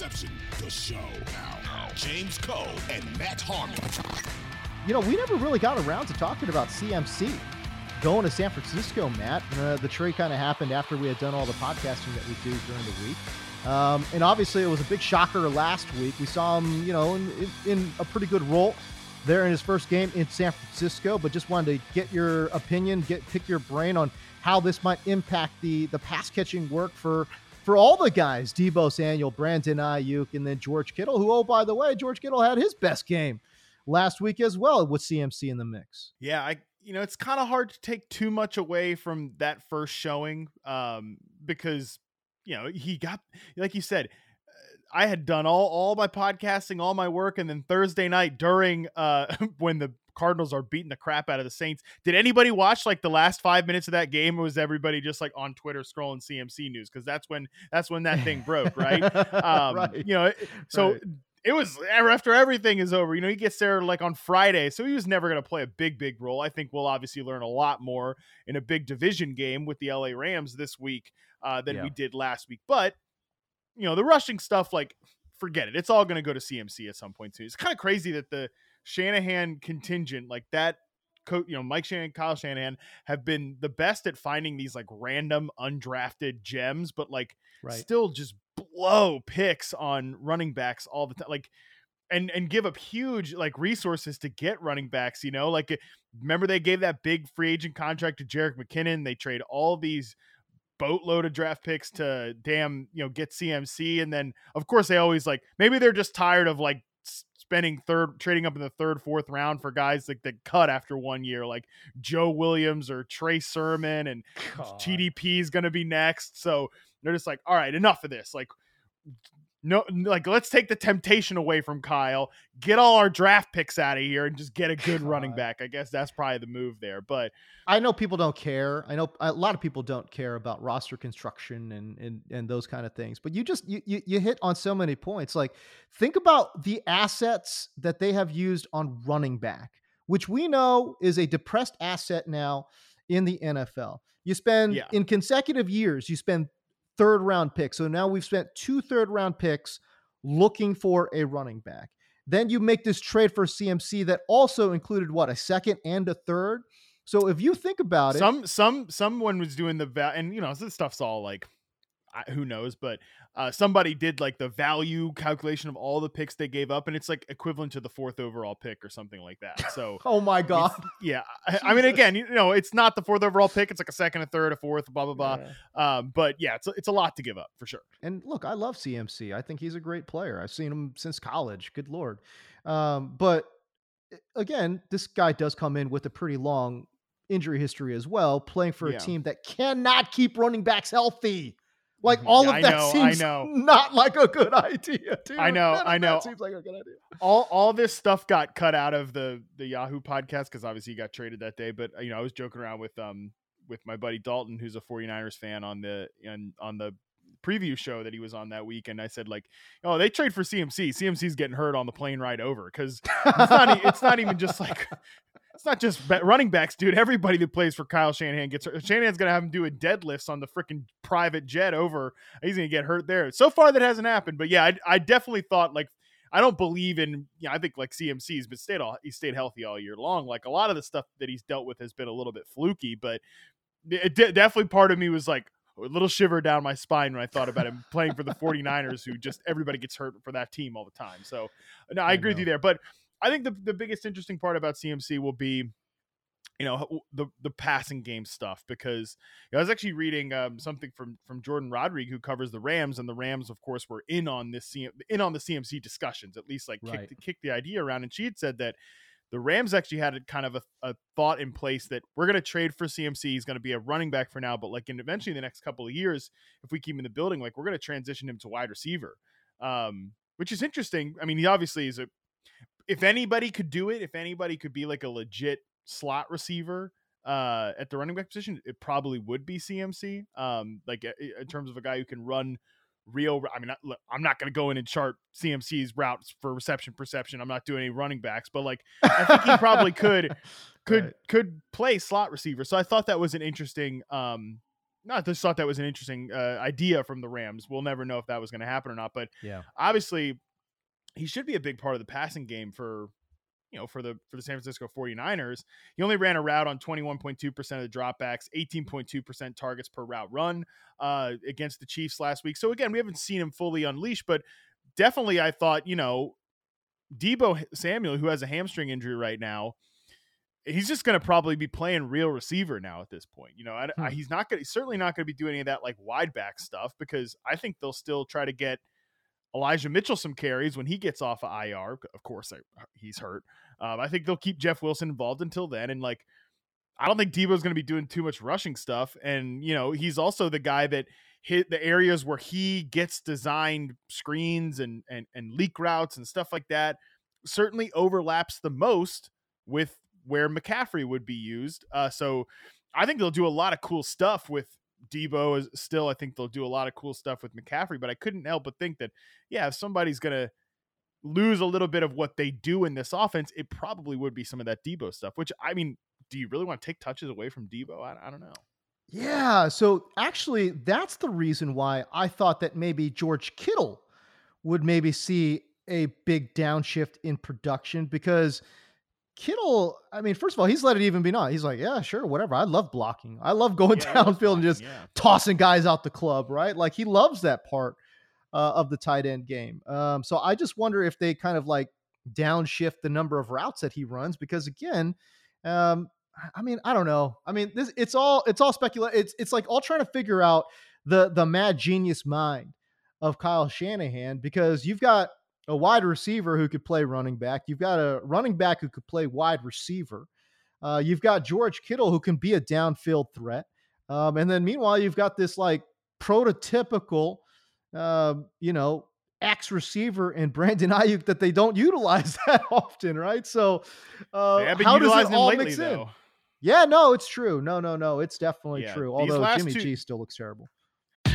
The show. Now, James Koh and Matt Harmon. You know, we never really got around to talking about CMC going to San Francisco, Matt. Uh, the trade kind of happened after we had done all the podcasting that we do during the week. Um, and obviously, it was a big shocker last week. We saw him, you know, in, in, a pretty good role there in his first game in San Francisco. But just wanted to get your opinion, get pick your brain on how this might impact the the pass catching work for for all the guys, Deebo Samuel, Brandon Aiyuk, and then George Kittle, who, oh, by the way, George Kittle had his best game last week as well with CMC in the mix. Yeah, I you know, it's kind of hard to take too much away from that first showing um because you know, he got like you said, I had done all all my podcasting, all my work, and then Thursday night during uh when the Cardinals are beating the crap out of the Saints. Did anybody watch like the last five minutes of that game? Or was everybody just like on Twitter scrolling CMC news? Because that's when that's when that thing broke, right? Um, right. You know, so. Right. It was after everything is over. You know, he gets there like on Friday, so he was never going to play a big, big role. I think we'll obviously learn a lot more in a big division game with the LA Rams this week uh, than yeah. we did last week. But you know, the rushing stuff, like, forget it. It's all going to go to CMC at some point too. It's kind of crazy that the Shanahan contingent, like that, co- you know, Mike Shanahan, Kyle Shanahan, have been the best at finding these like random undrafted gems, but like right. still just blow picks on running backs all the time. Like, and and give up huge like resources to get running backs. You know, like remember they gave that big free agent contract to Jerick McKinnon. They trade all these boatload of draft picks to damn you know get CMC, and then of course they always like maybe they're just tired of like spending third trading up in the third, fourth round for guys like that cut after one year, like Joe Williams or Trey Sermon, and God. TDP is going to be next. So they're just like, all right, enough of this. Like no like let's take the temptation away from Kyle, get all our draft picks out of here and just get a good God. running back. I guess that's probably the move there. But I know people don't care. I know a lot of people don't care about roster construction and and and those kind of things. But you just you you, you hit on so many points. Like think about the assets that they have used on running back, which we know is a depressed asset now in the NFL. You spend yeah. in consecutive years, you spend third round pick. So now we've spent two third round picks looking for a running back. Then you make this trade for CMC that also included what a second and a third. So if you think about it, some some someone was doing the va- and you know this stuff's all like who knows, but uh, somebody did like the value calculation of all the picks they gave up, and it's like equivalent to the fourth overall pick or something like that. So, oh my god, yeah. I, I, mean, again, you know, it's not the fourth overall pick; it's like a second, a third, a fourth, blah blah blah. Yeah. Um, but yeah, it's a, it's a lot to give up for sure. And look, I love CMC. I think he's a great player. I've seen him since college. Good lord. Um, but again, this guy does come in with a pretty long injury history as well, playing for a team that cannot keep running backs healthy. Like mm-hmm. all of that know, seems not like a good idea. Dude. I know, None I know. Seems like a good idea. All all this stuff got cut out of the the Yahoo podcast because obviously he got traded that day. But you know, I was joking around with um with my buddy Dalton, who's a 49ers fan on the and on the preview show that he was on that week, and I said like, "Oh, they trade for CMC. CMC's getting hurt on the plane ride over because it's not it's not even just like it's not just running backs, dude. Everybody that plays for Kyle Shanahan gets hurt. Shanahan's gonna have him doing deadlifts on the freaking private jet over. He's gonna get hurt there. So far, that hasn't happened. But yeah, I, I definitely thought like I don't believe in. Yeah, I think like CMC's, but stayed all he stayed healthy all year long. Like a lot of the stuff that he's dealt with has been a little bit fluky, but it, definitely part of me was like, a little shiver down my spine when I thought about him playing for the 49ers, who just everybody gets hurt for that team all the time. So, no, I, I agree with you there. But I think the, the biggest interesting part about CMC will be, you know, the the passing game stuff because you know, I was actually reading um, something from from Jourdan Rodrigue who covers the Rams, and the Rams, of course, were in on this CM, in on the CMC discussions, at least like Right. kicked, kicked the idea around, and she had said that the Rams actually had a kind of a, a thought in place that we're going to trade for CMC. He's going to be a running back for now, but like in eventually the next couple of years, if we keep him in the building, like we're going to transition him to wide receiver, um, which is interesting. I mean, he obviously is a. If anybody could do it, if anybody could be like a legit slot receiver uh, at the running back position, it probably would be CMC. Um, like in terms of a guy who can run real. I mean, I'm not going to go in and chart CMC's routes for reception perception. I'm not doing any running backs, but like I think he probably could could Right. could play slot receiver. So I thought that was an interesting um not just thought that was an interesting uh, idea from the Rams. We'll never know if that was going to happen or not, but Yeah. obviously he should be a big part of the passing game for you know for the for the San Francisco 49ers. He only ran a route on 21.2% of the dropbacks, 18.2% targets per route run uh against the Chiefs last week. So again, we haven't seen him fully unleashed, but definitely I thought, you know, Deebo Samuel who has a hamstring injury right now, he's just going to probably be playing real receiver now at this point. You know, I, I- Hmm. he's not going. He's certainly not going to be doing any of that like wide back stuff because I think they'll still try to get Elijah Mitchell some carries when he gets off of IR. Of course, I- he's hurt. Um, I think they'll keep Jeff Wilson involved until then, and like. I don't think Deebo's going to be doing too much rushing stuff, and you know he's also the guy that hit the areas where he gets designed screens and and and leak routes and stuff like that. Certainly overlaps the most with where McCaffrey would be used. Uh, so I think they'll do a lot of cool stuff with Deebo. Is still, I think they'll do a lot of cool stuff with McCaffrey. But I couldn't help but think that yeah, if somebody's gonna lose a little bit of what they do in this offense, it probably would be some of that Deebo stuff. Which I mean, do you really want to take touches away from Deebo? I, I don't know. Yeah. So actually, that's the reason why I thought that maybe George Kittle would maybe see a big downshift in production because Kittle, I mean, first of all, he's let it even be not. He's like, yeah, sure, whatever. I love blocking. I love going Yeah, downfield and just yeah. tossing guys out the club, right? Like he loves that part uh, of the tight end game. Um, so I just wonder if they kind of like downshift the number of routes that he runs because again, um, I- I mean, I don't know. I mean, this it's all it's all speculation. It's it's like all trying to figure out the the mad genius mind of Kyle Shanahan because you've got a wide receiver who could play running back. You've got a running back who could play wide receiver. Uh, you've got George Kittle who can be a downfield threat. Um, and then meanwhile, you've got this like prototypical, um, you know, X receiver in Brandon Aiyuk that they don't utilize that often, right? So, uh, how does it all lately, mix in? though. Yeah, no, it's true. No, no, no, it's definitely Yeah, true. Although Jimmy two- G still looks terrible.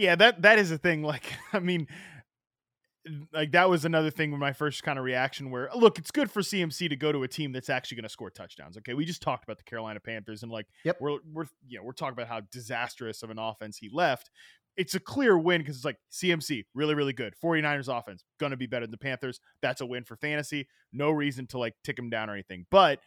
Yeah, that that is a thing. Like, I mean, like that was another thing with my first kind of reaction. Where look, it's good for CMC to go to a team that's actually going to score touchdowns. Okay, we just talked about the Carolina Panthers, and like, Yep. we're we're you know we're talking about how disastrous of an offense he left. It's a clear win because it's like CMC, really, really good. 49ers offense, gonna be better than the Panthers. That's a win for fantasy. No reason to like tick him down or anything. But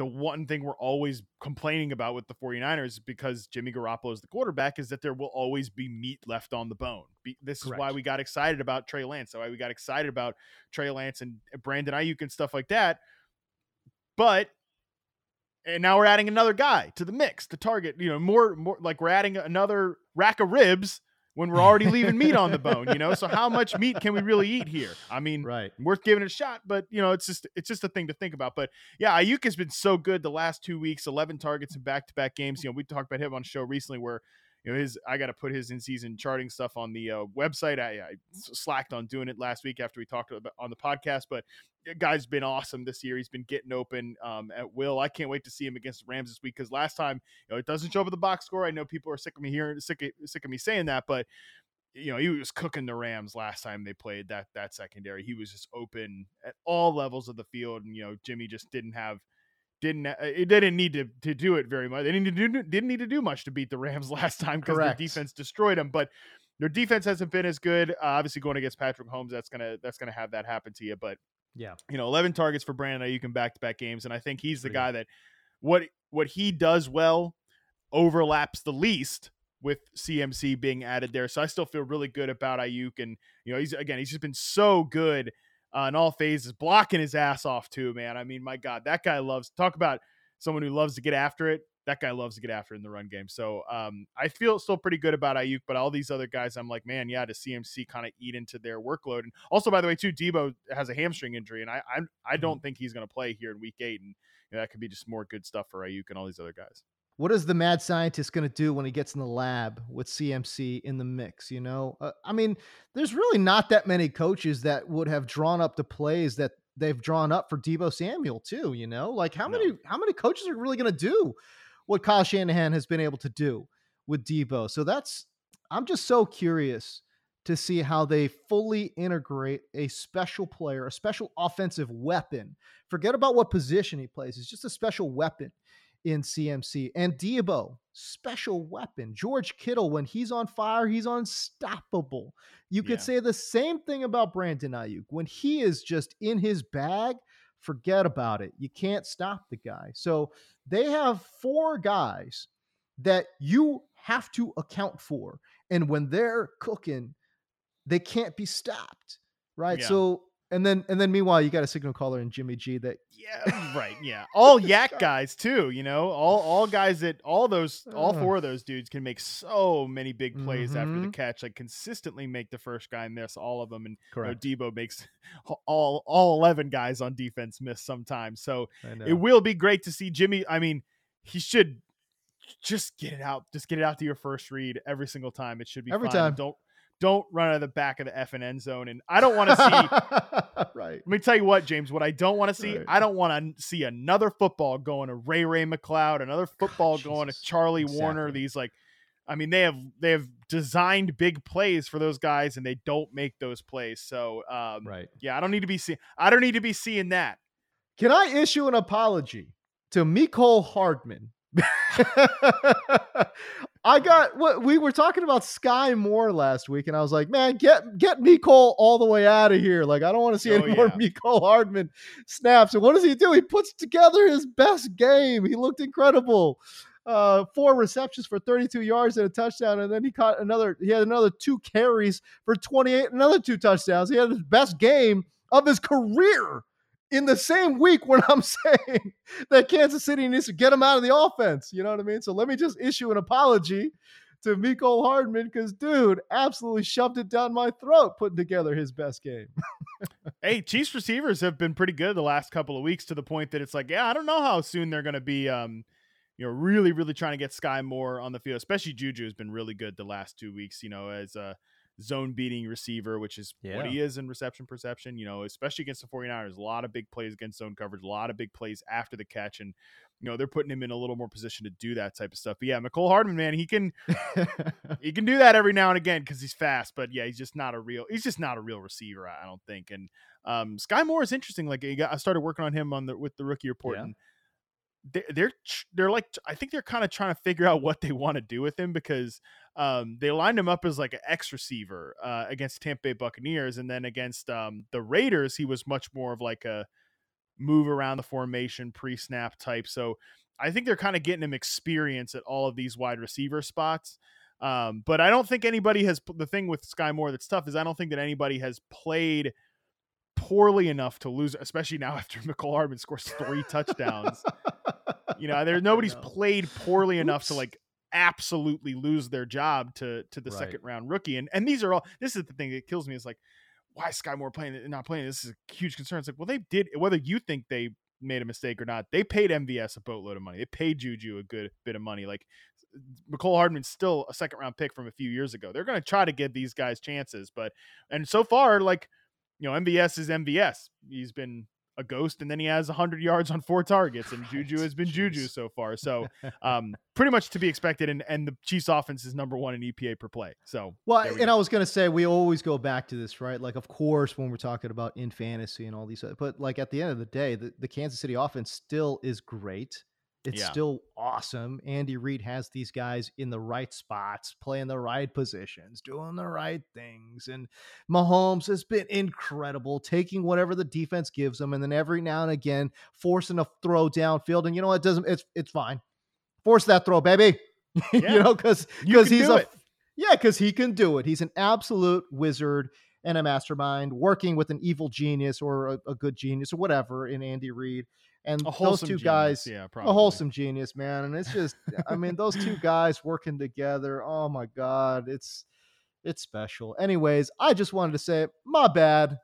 the one thing we're always complaining about with the 49ers because Jimmy Garoppolo is the quarterback is that there will always be meat left on the bone. Be, this is why we got excited about Trey Lance. Why we got excited about Trey Lance and Brandon Aiyuk and stuff like that. But and now we're adding another guy to the mix, the target. You know, more more like we're adding another rack of ribs when we're already leaving meat on the bone. You know, so how much meat can we really eat here? I mean, Right. worth giving it a shot, but you know, it's just it's just a thing to think about. But yeah, Aiyuk has been so good the last two weeks, eleven targets in back to back games. You know, we talked about him on a show recently where you know his I got to put his in season charting stuff on the uh, website. I, I slacked on doing it last week after we talked about on the podcast, but guy's been awesome this year. He's been getting open um, at will. I can't wait to see him against the Rams this week because last time you know it doesn't show up at the box score. I know people are sick of me hearing sick of, sick of me saying that, but you know he was cooking the Rams last time they played that that secondary. He was just open at all levels of the field, and you know Jimmy just didn't have didn't uh, it didn't need to, to do it very much. They didn't need to do, didn't need to do much to beat the Rams last time because their defense destroyed them. But their defense hasn't been as good. Uh, obviously, going against Patrick Mahomes, that's gonna that's gonna have that happen to you. But yeah, you know, 11 targets for Brandon Aiyuk in back to back games, and I think he's the guy that what what he does well overlaps the least with CMC being added there. So I still feel really good about Aiyuk, and you know, he's again, he's just been so good uh, in all phases, blocking his ass off too, man. I mean, my God, that guy loves talk about someone who loves to get after it. That guy loves to get after it in the run game. So um, I feel still pretty good about Aiyuk, but all these other guys, I'm like, man, yeah, to CMC kind of eat into their workload. And also, by the way, too, Deebo has a hamstring injury, and I I, I don't mm-hmm. think he's going to play here in Week Eight, and you know, that could be just more good stuff for Aiyuk and all these other guys what is the mad scientist going to do when he gets in the lab with CMC in the mix? You know, uh, I mean, there's really not that many coaches that would have drawn up the plays that they've drawn up for Deebo Samuel too. You know, like how no. many how many coaches are really going to do what Kyle Shanahan has been able to do with Deebo? So that's I'm just so curious to see how they fully integrate a special player, a special offensive weapon. Forget about what position he plays; it's just a special weapon in CMC. And Deebo, special weapon. George Kittle, when he's on fire, he's unstoppable. You could yeah. say the same thing about Brandon Aiyuk. When he is just in his bag, forget about it. You can't stop the guy. So they have four guys that you have to account for. And when they're cooking, they can't be stopped. Right. Yeah. So and then and then meanwhile, you got a signal caller in Jimmy G that yeah, right, yeah. All YAC guys too, you know. All all guys that all those all four of those dudes can make so many big plays mm-hmm. after the mm-hmm. catch, like consistently make the first guy miss all of them and Correct. You know, Deebo makes all all 11 guys on defense miss sometimes. So it will be great to see Jimmy, I mean, he should just get it out. Just get it out to your first read every single time. It should be every fine. time. Don't don't run out of the back of the F and end zone. And I don't want to see. right. Let me tell you what, James. What I don't want to see. Right. I don't want to see another football going to Ray Ray McCloud, another football oh, going to Charlie exactly. Woerner. These like, I mean, they have they have designed big plays for those guys, and they don't make those plays. So, um, right. Yeah, I don't need to be seeing. I don't need to be seeing that. Can I issue an apology to Mecole Hardman? I got what we were talking about Skyy Moore last week, and I was like, man, get get Mecole all the way out of here. Like, I don't want to see oh, any more Mecole Hardman snaps. And what does he do? He puts together his best game. He looked incredible. Uh, four receptions for 32 yards and a touchdown, and then he caught another. He had another two carries for 28, another two touchdowns. He had his best game of his career in the same week when I'm saying that Kansas City needs to get him out of the offense. You know what I mean? So let me just issue an apology to Mecole Hardman because, dude, absolutely shoved it down my throat putting together his best game. hey, Chiefs receivers have been pretty good the last couple of weeks to the point that it's like, yeah, I don't know how soon they're going to be, um, you know, really, really trying to get Skyy Moore on the field. Especially Juju has been really good the last two weeks, you know, as uh, zone beating receiver, which is yeah. what he is in reception perception, you know, especially against the 49ers. A lot of big plays against zone coverage, a lot of big plays after the catch. And, you know, they're putting him in a little more position to do that type of stuff. But yeah, Mecole Hardman, man, he can he can do that every now and again because he's fast. But yeah, he's just not a real he's just not a real receiver, I don't think. And um Skyy Moore is interesting. Like got, I started working on him on the with the rookie report yeah. and they're they're they're like I think they're kind of trying to figure out what they want to do with him because um, they lined him up as like an X receiver uh, against Tampa Bay Buccaneers, and then against um, the Raiders, he was much more of like a move around the formation pre snap type. So I think they're kind of getting him experience at all of these wide receiver spots. Um, but I don't think anybody has the thing with Skyy Moore that's tough is I don't think that anybody has played poorly enough to lose, especially now after Mecole Hardman scores three touchdowns. You know, there nobody's played poorly Oops. enough to like absolutely lose their job to to the right. second round rookie. And and these are all this is the thing that kills me is like why is Skyy Moore playing not playing? This is a huge concern. It's like, well, they did whether you think they made a mistake or not, they paid MVS a boatload of money. They paid Juju a good bit of money. Like Mecole Hardman's still a second round pick from a few years ago. They're going to try to give these guys chances, but and so far, like you know, MVS is MVS. He's been a ghost, and then he has 100 yards on four targets, and Juju has been Juju so far. So, um, pretty much to be expected. And and the Chiefs' offense is number one in EPA per play. So, Well, we and go. I was going to say we always go back to this, right? Like, of course, when we're talking about in fantasy and all these, but like at the end of the day, the, the Kansas City offense still is great. It's Yeah. still awesome. Andy Reid has these guys in the right spots, playing the right positions, doing the right things. And Mahomes has been incredible, taking whatever the defense gives him, and then every now and again forcing a throw downfield. And you know what? It doesn't it's it's fine. Force that throw, baby. Yeah. you know, because because he's a it. yeah, because he can do it. He's an absolute wizard and a mastermind, working with an evil genius or a, a good genius or whatever in Andy Reid. And a those two genius, guys, yeah, a wholesome genius, man. And it's just, I mean, those two guys working together. Oh my God, it's it's special. Anyways, I just wanted to say, my bad,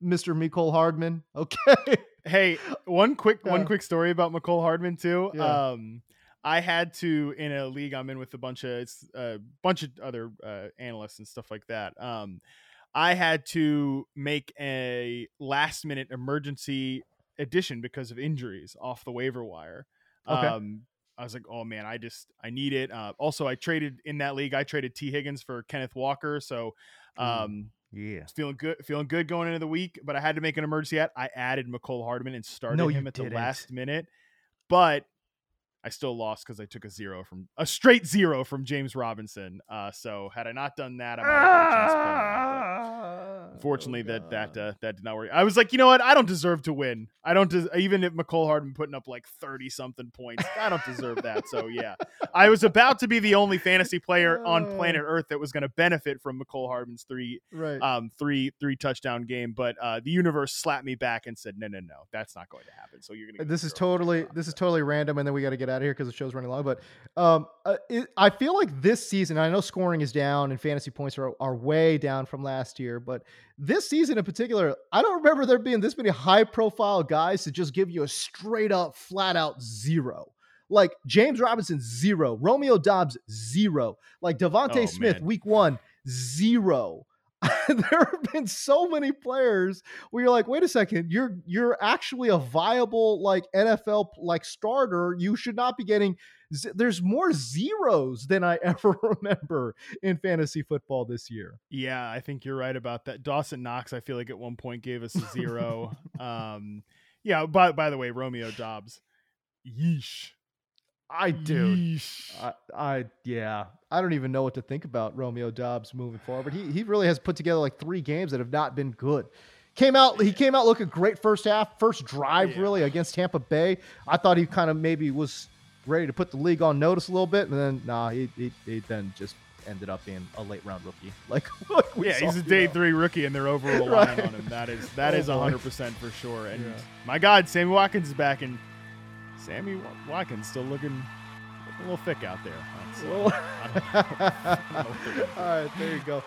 Mister Mecole Hardman. Okay, Hey, one quick one quick story about Mecole Hardman too. Yeah. Um, I had to in a league I'm in with a bunch of it's a bunch of other uh, analysts and stuff like that. Um, I had to make a last minute emergency addition because of injuries off the waiver wire. Okay. Um, I was like, oh man, I just I need it. Uh, also, I traded in that league. I traded Tee Higgins for Kenneth Walker, so um, yeah. feeling good feeling good going into the week but i had to make an emergency ad. i added mecole hardman and started No, him at the didn't. last minute but i still lost because i took a zero from a straight zero from james robinson uh so had i not done that i might have had a chance playing him, but Unfortunately, that that uh, that did not work. I was like, you know what? I don't deserve to win. I don't des- even if Mecole Hardman putting up like thirty something points. I don't deserve that. So yeah, I was about to be the only fantasy player on planet Earth that was going to benefit from Mecole Hardman's three right. um three three touchdown game but uh the universe slapped me back and said no no no that's not going to happen so you're gonna this is totally this is totally random and then we got to get out of here because the show's running long but um uh, it, i feel like this season i know scoring is down and fantasy points are, are way down from last year but this season in particular i don't remember there being this many high profile guys to just give you a straight up flat out zero like james robinson zero romeo doubs zero like devonta Oh, smith man. week one zero there have been so many players where you're like, wait a second, you're you're actually a viable like NFL like starter. You should not be getting. Z- There's more zeros than I ever remember in fantasy football this year. yeah i think you're right about that dawson knox i feel like at one point gave us a zero um yeah by, by the way romeo doubs yeesh I do. Yeesh. I, I yeah, I don't even know what to think about Romeo Doubs moving forward. He he really has put together like three games that have not been good. Came out he came out looking great first half, first drive Yeah. really against Tampa Bay. I thought he kind of maybe was ready to put the league on notice a little bit, and then nah, he he, he then just ended up being a late round rookie. Like, like yeah, saw, he's a day know. three rookie, and they're over relying Right. on him. That is that Oh, is hundred percent for sure. And Yeah. my God, Sammy Watkins is back, and Sammy Watkins still looking, a little thick out there. Uh, I don't know. I don't know what they're gonna do. All right, there you go.